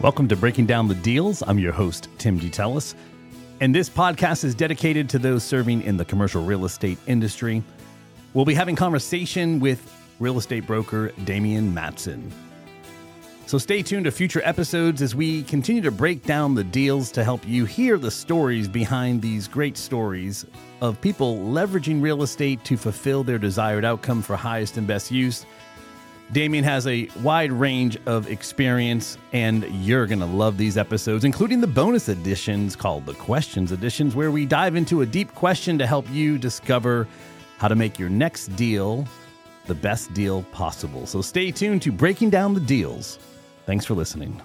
Welcome to Breaking Down the Deals. I'm your host, Tim DeTellis, and this podcast is dedicated to those serving in the commercial real estate industry. We'll be having conversation with real estate broker Damien Madsen. So stay tuned to future episodes as we continue to break down the deals to help you hear the stories behind these great stories of people leveraging real estate to fulfill their desired outcome for highest and best use Damien has a wide range of experience, and you're going to love these episodes, including the bonus editions called the Questions Editions, where we dive into a deep question to help you discover how to make your next deal the best deal possible. So stay tuned to Breaking Down the Deals. Thanks for listening.